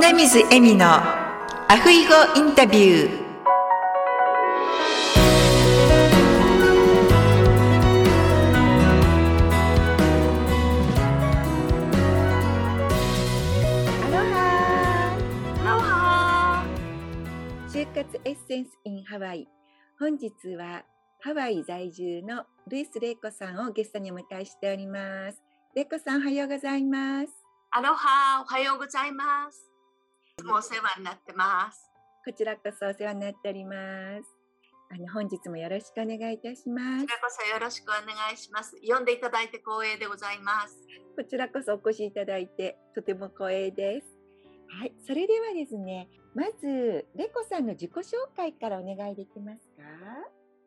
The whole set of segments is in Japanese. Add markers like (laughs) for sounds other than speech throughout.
米水恵美のアフイゴインタビュー。アロハアロハ就活エッセンス in ハワイ。本日はハワイ在住のルイス・レイコさんをゲストにお迎えしております。レイコさんおはようございます。アロハおはようございます。いつもお世話になってます。こちらこそお世話になっておりますあの本日もよろしくお願いいたしますこちらこそよろしくお願いします。読んでいただいて光栄でございます。こちらこそお越しいただいてとても光栄です。はい、それではですね、まずレコさんの自己紹介からお願いできますか？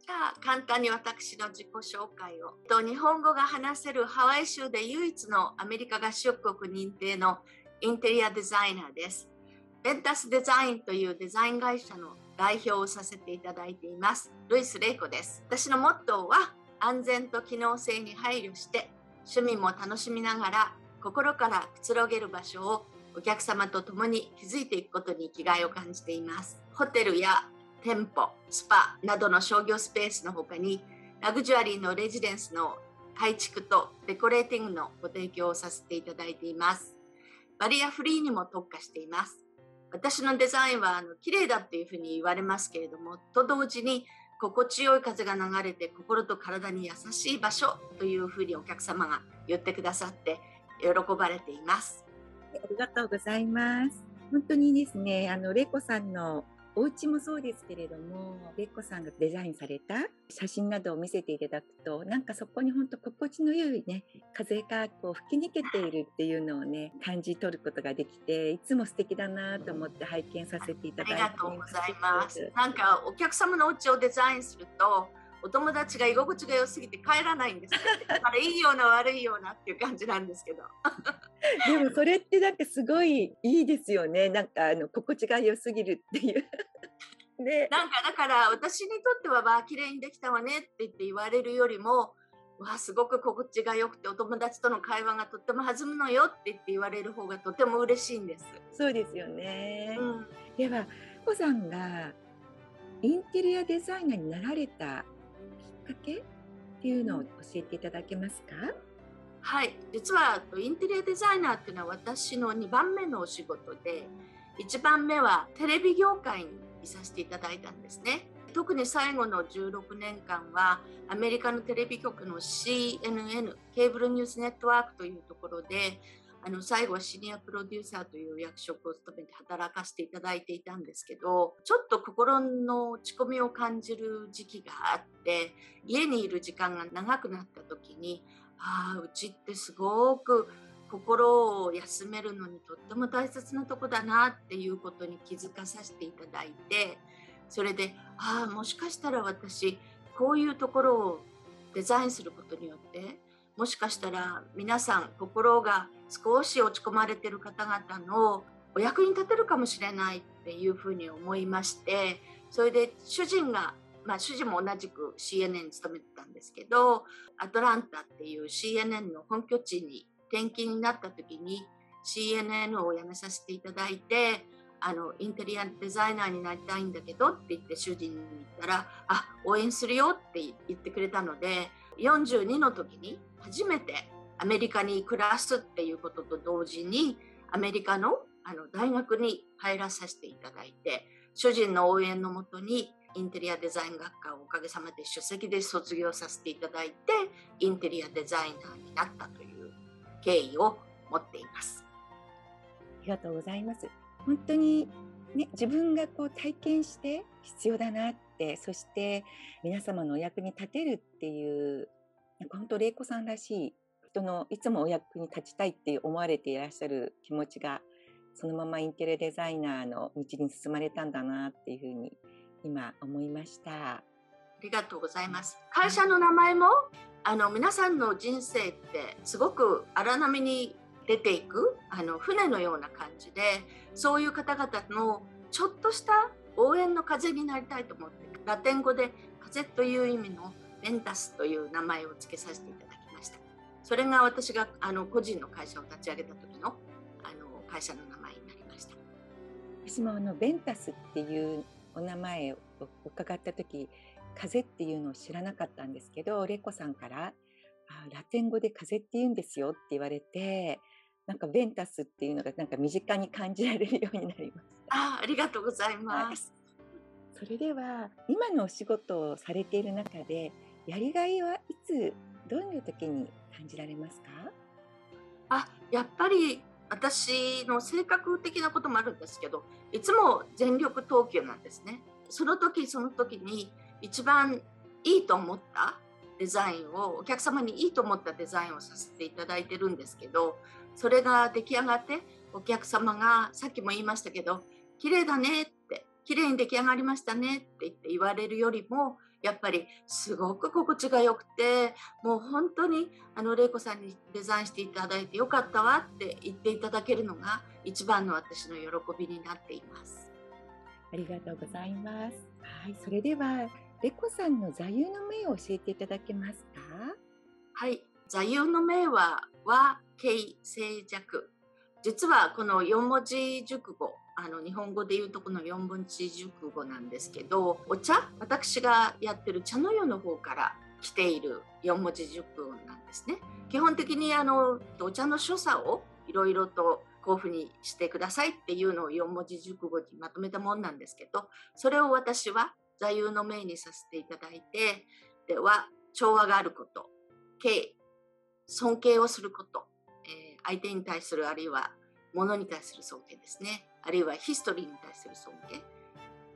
じゃあ簡単に私の自己紹介を。と日本語が話せるハワイ州で唯一のアメリカ合衆国認定のインテリアデザイナーです。ベンタスデザインというデザイン会社の代表をさせていただいています。ルイス・レイコです。私のモットーは安全と機能性に配慮して趣味も楽しみながら心からくつろげる場所をお客様と共に築いていくことに生きがいを感じています。ホテルや店舗、スパなどの商業スペースの他にラグジュアリーのレジデンスの改築とデコレーティングのご提供をさせていただいています。バリアフリーにも特化しています。私のデザインはあの綺麗だっていうふうに言われますけれども、と同時に心地よい風が流れて心と体に優しい場所というふうにお客様が言ってくださって喜ばれています。ありがとうございます。本当にですね、あの玲子さんのお家もそうですけれども、レコさんがデザインされた写真などを見せていただくと、なんかそこに本当心地の良いね、風がこう吹き抜けているっていうのをね、感じ取ることができて、いつも素敵だなと思って拝見させていただいてがとうございます。なんかお客様のお家をデザインすると、お友達が居心地が良すぎて帰らないんですよ。だからいいような悪いようなっていう感じなんですけど。(laughs) でもそれってなんかすごいいいですよね。なんかあの心地が良すぎるっていう。(laughs) で、なんかだから私にとってはわあ綺麗にできたわねって言って言われるよりもわあすごく心地が良くてお友達との会話がとっても弾むのよって言って言われる方がとても嬉しいんです。そうですよね。うん、では、コさんがインテリアデザイナーになられたきっかけっていうのを教えていただけますか？はい実はインテリアデザイナーっていうのは私の2番目のお仕事で1番目はテレビ業界にいさせていただいたんですね。特に最後の16年間はアメリカのテレビ局の CNN ケーブルニュースネットワークというところであの最後はシニアプロデューサーという役職を務めて働かせていただいていたんですけどちょっと心の落ち込みを感じる時期があって家にいる時間が長くなった時にああうちってすごく心を休めるのにとっても大切なとこだなっていうことに気づかさせていただいてそれでああもしかしたら私こういうところをデザインすることによってもしかしたら皆さん心が少し落ち込まれてる方々のお役に立てるかもしれないっていうふうに思いましてそれで主人がまあ、主人も同じく CNN に勤めてたんですけどアトランタっていう CNN の本拠地に転勤になった時に CNN を辞めさせていただいてあのインテリアデザイナーになりたいんだけどって言って主人に言ったらあ応援するよって言ってくれたので42の時に初めてアメリカに暮らすっていうことと同時にアメリカのあの大学に入らさせていただいて主人の応援のもとにインテリアデザイン学科をおかげさまで首席で卒業させていただいてインテリアデザイナーになったという経緯を持っています。ありがとうございます。本当にね、自分がこう体験して必要だなって、そして皆様のお役に立てるっていう、本当、玲子さんらしい人のいつもお役に立ちたいって思われていらっしゃる気持ちが、そのままインテリアデザイナーの道に進まれたんだなっていうふうに今思いました。ありがとうございます。会社の名前もあの皆さんの人生ってすごく荒波に出ていくあの船のような感じでそういう方々のちょっとした応援の風になりたいと思ってラテン語で風という意味のベンタスという名前を付けさせていただきました。それが私があの個人の会社を立ち上げた時のあの会社の名前になりました。私もあのベンタスっていうお名前を伺った時風っていうのを知らなかったんですけどレコさんからあラテン語で風って言うんですよって言われてなんかベンタスっていうのがなんか身近に感じられるようになりました。あありがとうございます。それでは今のお仕事をされている中でやりがいはいつどういう時に感じられますか？あやっぱり私の性格的なこともあるんですけどいつも全力投球なんですね。その時その時に一番いいと思ったデザインをお客様にいいと思ったデザインをさせていただいてるんですけどそれが出来上がってお客様がさっきも言いましたけど綺麗だねって綺麗に出来上がりましたねって言って言われるよりもやっぱりすごく心地が良くてもう本当にあの玲子さんにデザインしていただいてよかったわって言っていただけるのが一番の私の喜びになっています。ありがとうございます。はい、それではレコさんの座右の銘を教えていただけますか？はい、座右の銘は和敬静寂。実はこの4文字熟語あの日本語で言うとこの4文字熟語なんですけどお茶私がやってる茶の湯の方から来ている4文字熟語なんですね。基本的にあのお茶の所作をいろいろとこういうふうにしてくださいっていうのを4文字熟語にまとめたもんなんですけどそれを私は座右の銘にさせていただいてでは調和があること敬尊敬をすること、えー、相手に対するあるいは物に対する尊敬ですねあるいはヒストリーに対する尊敬。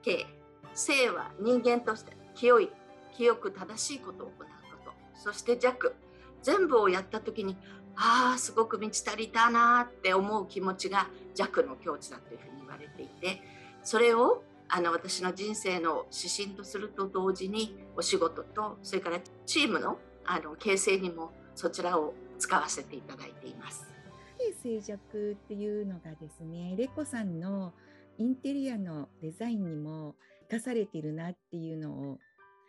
敬、生は人間として清い、清く正しいことを行うこと。そして弱、全部をやった時に、ああ、すごく満ち足りたなって思う気持ちが弱の境地だというふうに言われていて、それをあの私の人生の指針とすると同時にお仕事とそれからチームのあの形成にもそちらを使わせていただいています。静寂っていうのがですねレコさんのインテリアのデザインにも生かされているなっていうのを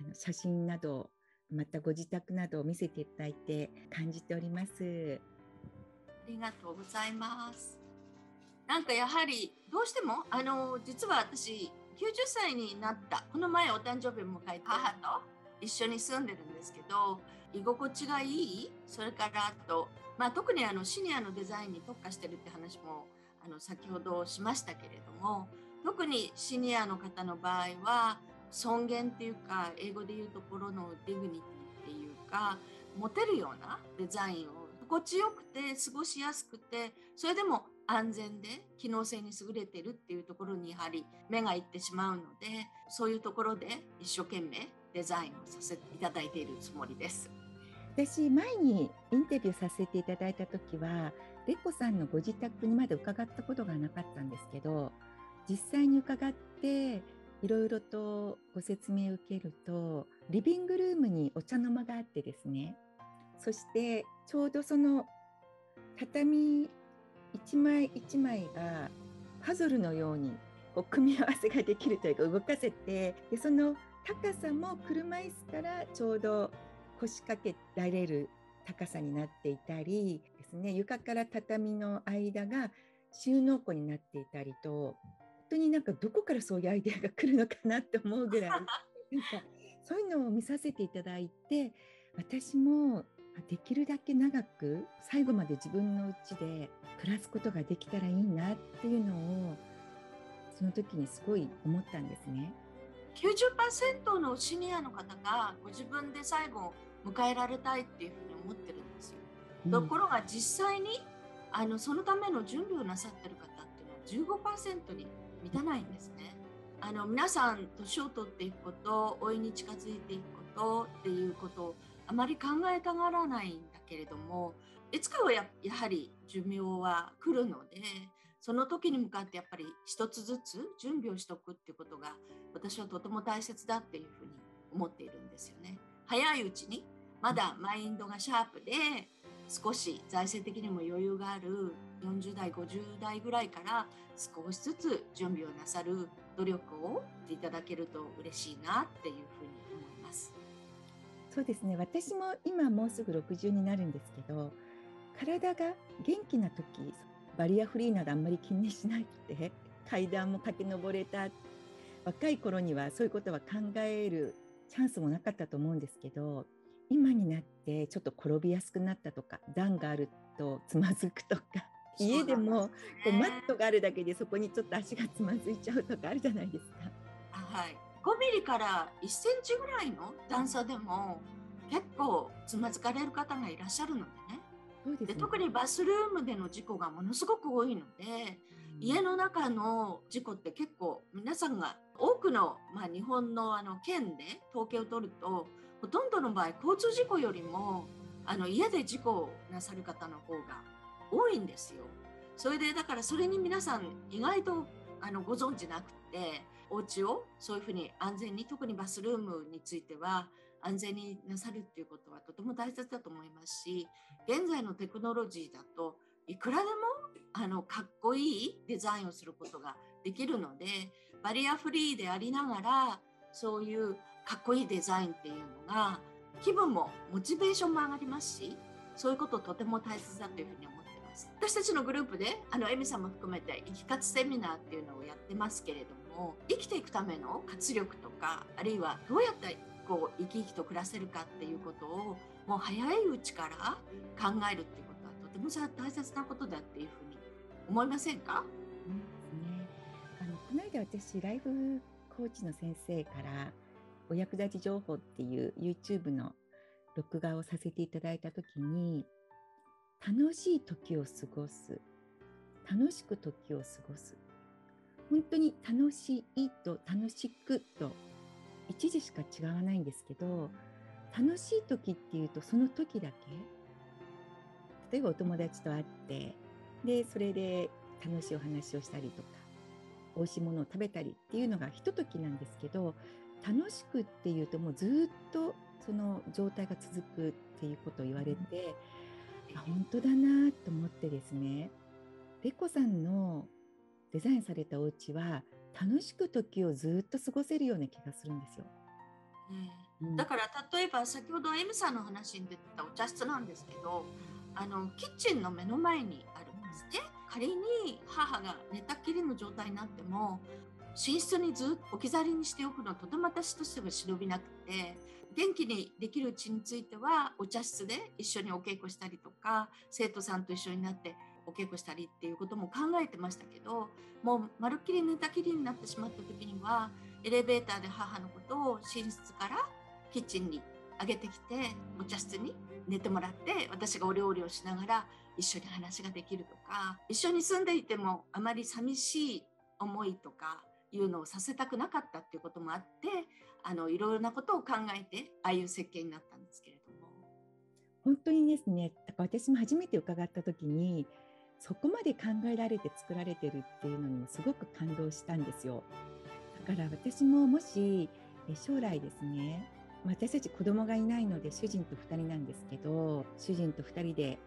あの写真などまたご自宅などを見せていただいて感じております。ありがとうございます。なんかやはりどうしてもあの実は私90 90歳になった。この前お誕生日迎えた母と一緒に住んでるんですけど居心地がいい。それからあとまあ、特にあのシニアのデザインに特化してるって話もあの先ほどしましたけれども特にシニアの方の場合は尊厳っていうか英語で言うところの dignity っていうか持てるようなデザインを心地よくて過ごしやすくてそれでも安全で機能性に優れてるっていうところにやはり目がいってしまうのでそういうところで一生懸命デザインをさせていただいているつもりです。私前にインタビューさせていただいた時はレコさんのご自宅にまだ伺ったことがなかったんですけど実際に伺っていろいろとご説明を受けるとリビングルームにお茶の間があってですねそしてちょうどその畳一枚一枚がパズルのようにこう組み合わせができるというか動かせてでその高さも車椅子からちょうど腰掛けられる高さになっていたりですね床から畳の間が収納庫になっていたりと本当になんかどこからそういうアイデアが来るのかなって思うぐらい (laughs) なんかそういうのを見させていただいて私もできるだけ長く最後まで自分の家で暮らすことができたらいいなっていうのをその時にすごい思ったんですね。90%のシニアの方がご自分で最後迎えられたいっていうふうに思ってるんですよ。うん、ところが実際にあのそのための準備をなさってる方っていうのは15%に満たないんですね。あの皆さん年を取っていくこと老いに近づいていくことっていうことをあまり考えたがらないんだけれどもいつかはややはり寿命は来るのでその時に向かってやっぱり一つずつ準備をしておくっていうことが私はとても大切だっていうふうに思っているんですよね。早いうちにまだマインドがシャープで少し財政的にも余裕がある40代50代ぐらいから少しずつ準備をなさる努力をしていただけると嬉しいなっていうふうに思います。そうですね私も今もうすぐ60になるんですけど体が元気な時バリアフリーなどあんまり気にしなくて階段も駆け上れた若い頃にはそういうことは考えるチャンスもなかったと思うんですけど今になってちょっと転びやすくなったとか段があるとつまずくとか家でもこうマットがあるだけでそこにちょっと足がつまずいちゃうとかあるじゃないですか。はい、5ミリから1センチぐらいの段差でも結構つまずかれる方がいらっしゃるのでね。で、ね、特にバスルームでの事故がものすごく多いので、うん、家の中の事故って結構皆さんが多くの、まあ、日本のあの県で統計を取るとほとんどの場合交通事故よりもあの家で事故をなさる方の方が多いんですよ。それでだからそれに皆さん意外とあのご存知なくてお家をそういうふうに安全に特にバスルームについては安全になさるっていうことはとても大切だと思いますし現在のテクノロジーだといくらでもあのかっこいいデザインをすることができるのでバリアフリーでありながらそういうかっこいいデザインっていうのが気分もモチベーションも上がりますしそういうこととても大切だというふうに思ってます。私たちのグループであのエミさんも含めて生き活セミナーっていうのをやってますけれども生きていくための活力とかあるいはどうやってこう生き生きと暮らせるかっていうことをもう早いうちから考えるっていうことはとても大切なことだっていうふうに思いませんか、うんですね、あのこの間私ライフコーチの先生からお役立ち情報っていう YouTube の録画をさせていただいた時に楽しい時を過ごす。楽しく時を過ごす。本当に楽しいと楽しくと一時しか違わないんですけど楽しい時っていうとその時だけ。例えばお友達と会ってでそれで楽しいお話をしたりとか美味しいものを食べたりっていうのがひとときなんですけど楽しくっていうともうずっとその状態が続くっていうことを言われて、うん、あ本当だなと思ってですねレコさんのデザインされたお家は楽しく時をずっと過ごせるような気がするんですよ。うん、だから例えば先ほど M さんの話に出てたお茶室なんですけどあのキッチンの目の前にあるんですね。仮に母が寝たきりの状態になっても寝室にずっと置き去りにしておくのはとても私としては忍びなくて元気にできるうちについてはお茶室で一緒にお稽古したりとか生徒さんと一緒になってお稽古したりっていうことも考えてましたけどもうまるっきり寝たきりになってしまった時にはエレベーターで母のことを寝室からキッチンに上げてきてお茶室に寝てもらって私がお料理をしながら一緒に話ができるとか一緒に住んでいてもあまり寂しい思いとかいうのをさせたくなかったっていうこともあってあのいろいろなことを考えてああいう設計になったんですけれども。本当にですねだから私も初めて伺った時にそこまで考えられて作られてるっていうのにもすごく感動したんですよ。だから私ももし将来ですね私たち子供がいないので主人と2人なんですけど主人と2人で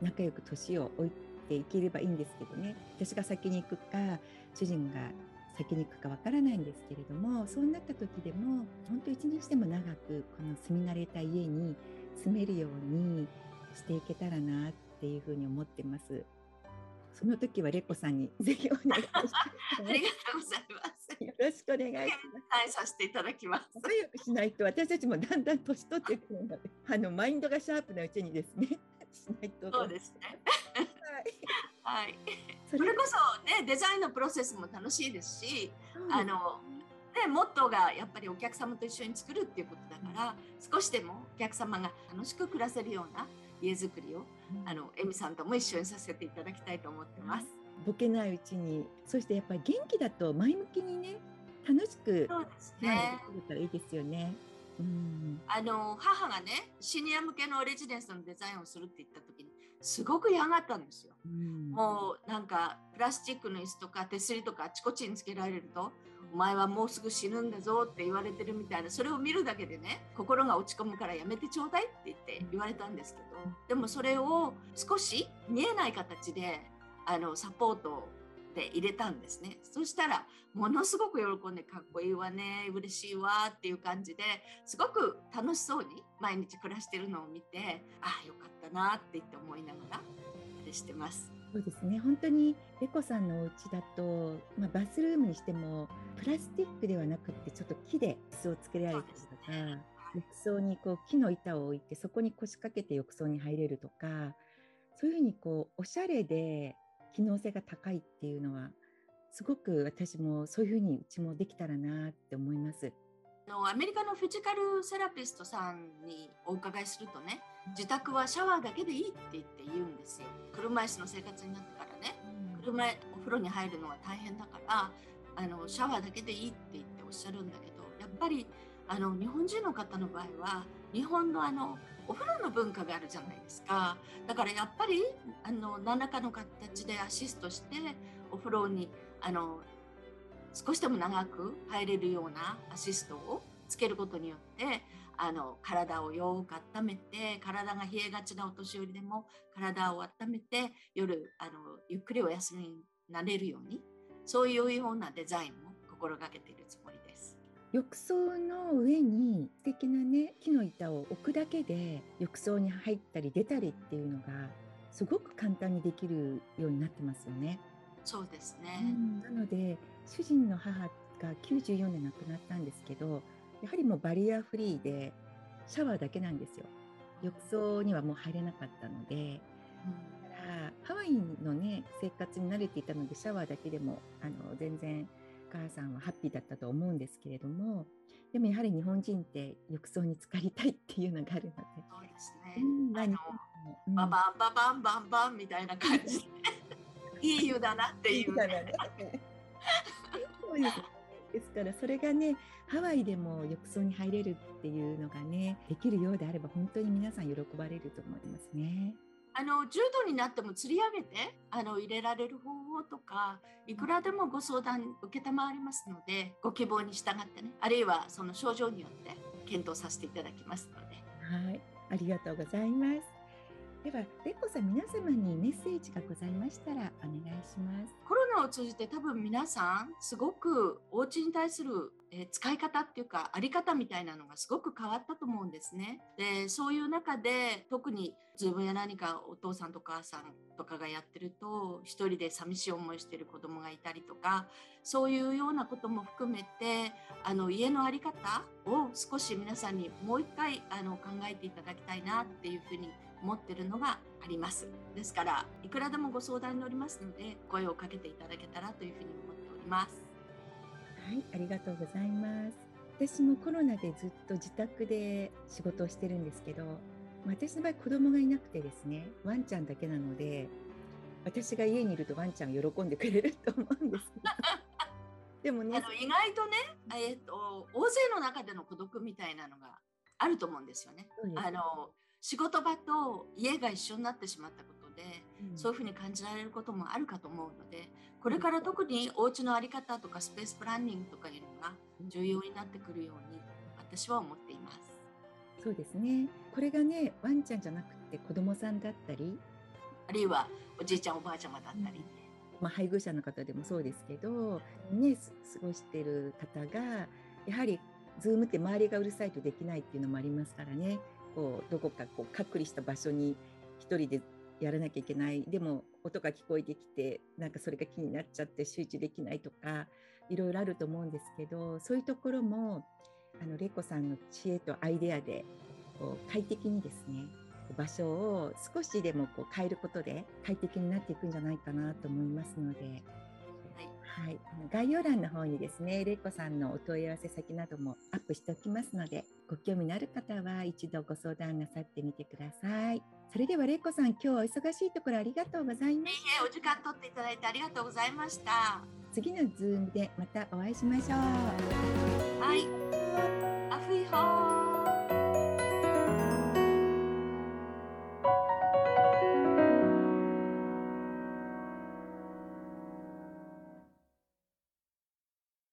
仲良く年を置いていければいいんですけどね私が先に行くか主人が先に行くかわからないんですけれどもそうなった時でも本当一日でも長くこの住み慣れた家に住めるようにしていけたらなっていうふうに思ってます。その時はレコさんに (laughs) ぜひお願いします。ありがとうございます。よろしくお願いします。はい、させていただきます。早くしないと私たちもだんだん年取ってくるので、あのマインドがシャープなうちにですね、しないと。そうですね。はい。はい。それこそね、デザインのプロセスも楽しいですし、あの。ね、モットーがやっぱりお客様と一緒に作るっていうことだから、少しでもお客様が楽しく暮らせるような家づくりを、うん、あのエミさんとも一緒にさせていただきたいと思ってます。ボケないうちにそしてやっぱり元気だと前向きにね楽しくそうですね、はい、たらいいですよね。うん、あの母がねシニア向けのレジデンスのデザインをするって言った時にすごく嫌がったんですよ。うん、もうなんかプラスチックの椅子とか手すりとかあちこちにつけられるとお前はもうすぐ死ぬんだぞって言われてるみたいなそれを見るだけでね心が落ち込むからやめてちょうだいって言って言われたんですけどでもそれを少し見えない形であのサポートで入れたんですねそしたらものすごく喜んでかっこいいわね嬉しいわっていう感じですごく楽しそうに毎日暮らしてるのを見てああよかったなって言って思いながらあれしてます。そうですね本当にレコさんのお家だと、まあ、バスルームにしてもプラスチックではなくってちょっと木で椅子を作られたりとか、浴槽にこう木の板を置いてそこに腰掛けて浴槽に入れるとかそういうふうにこうおしゃれで機能性が高いっていうのはすごく私もそういうふうにうちもできたらなって思います。のアメリカのフィジカルセラピストさんにお伺いするとね自宅はシャワーだけでいいって言って言うんですよ。車椅子の生活になってからね。車お風呂に入るのは大変だからあのシャワーだけでいいって言っておっしゃるんだけどやっぱりあの日本人の方の場合は日本のあのお風呂の文化があるじゃないですか。だからやっぱりあの何らかの形でアシストしてお風呂にあの少しでも長く入れるようなアシストをつけることによってあの体をよく温めて体が冷えがちなお年寄りでも体を温めて夜あのゆっくりお休みになれるようにそういうようなデザインも心がけているつもりです。浴槽の上に素敵なね木の板を置くだけで浴槽に入ったり出たりっていうのがすごく簡単にできるようになってますよね。そうですね、うん、なので主人の母が94年亡くなったんですけどやはりもうバリアフリーでシャワーだけなんですよ浴槽にはもう入れなかったので、うん、ハワイのね生活に慣れていたのでシャワーだけでもあの全然お母さんはハッピーだったと思うんですけれどもでもやはり日本人って浴槽に浸かりたいっていうのがあるのでそうですね、うん、あの、うん、ババンババンバンバンみたいな感じでいい湯だなっていう、ね。そうですですからそれがねハワイでも浴槽に入れるっていうのがねできるようであれば本当に皆さん喜ばれると思いますね。あの重度になっても釣り上げてあの入れられる方法とかいくらでもご相談承りますのでご希望に従ってねあるいはその症状によって検討させていただきますので。はいありがとうございます。では、レコさん、皆様にメッセージがございましたらお願いします。コロナを通じて多分皆さん、すごくお家に対する使い方っていうかあり方みたいなのがすごく変わったと思うんですね。でそういう中で特に Zoom や何かお父さんとか母さんとかがやってると一人で寂しい思いしてる子供がいたりとかそういうようなことも含めてあの家の在り方を少し皆さんにもう一回あの考えていただきたいなっていうふうに思ってるのがあります。ですからいくらでもご相談に乗りますので声をかけていただけたらというふうに思っております。はい、ありがとうございます。私もコロナでずっと自宅で仕事をしてるんですけど、私の場合子供がいなくてですね、ワンちゃんだけなので、私が家にいるとワンちゃん喜んでくれると思うんですけど。(laughs) でもね、あの意外とね、えっ、と大勢の中での孤独みたいなのがあると思うんですよね。あの仕事場と家が一緒になってしまったことで、うん、そういうふうに感じられることもあるかと思うので、これから特にお家の在り方とかスペースプランニングとかいうのが重要になってくるように私は思っています。そうですね。これがね、ワンちゃんじゃなくて子供さんだったり、あるいはおじいちゃんおばあちゃまだったり、うん、まあ、配偶者の方でもそうですけど、ね、過ごしてる方がやはりズームって周りがうるさいとできないっていうのもありますからねこうどこかこう隔離した場所に1人でやらなきゃいけない。でも音が聞こえてきてなんかそれが気になっちゃって集中できないとかいろいろあると思うんですけどそういうところもあのレコさんの知恵とアイデアでこう快適にですね場所を少しでもこう変えることで快適になっていくんじゃないかなと思いますので。はい、概要欄の方にですね、れいこさんのお問い合わせ先などもアップしておきますので、ご興味のある方は一度ご相談なさってみてください。それではれいこさん、今日はお忙しいところありがとうございます。いいえ、お時間取っていただいてありがとうございました。次のズームでまたお会いしましょう。はい。アフイホー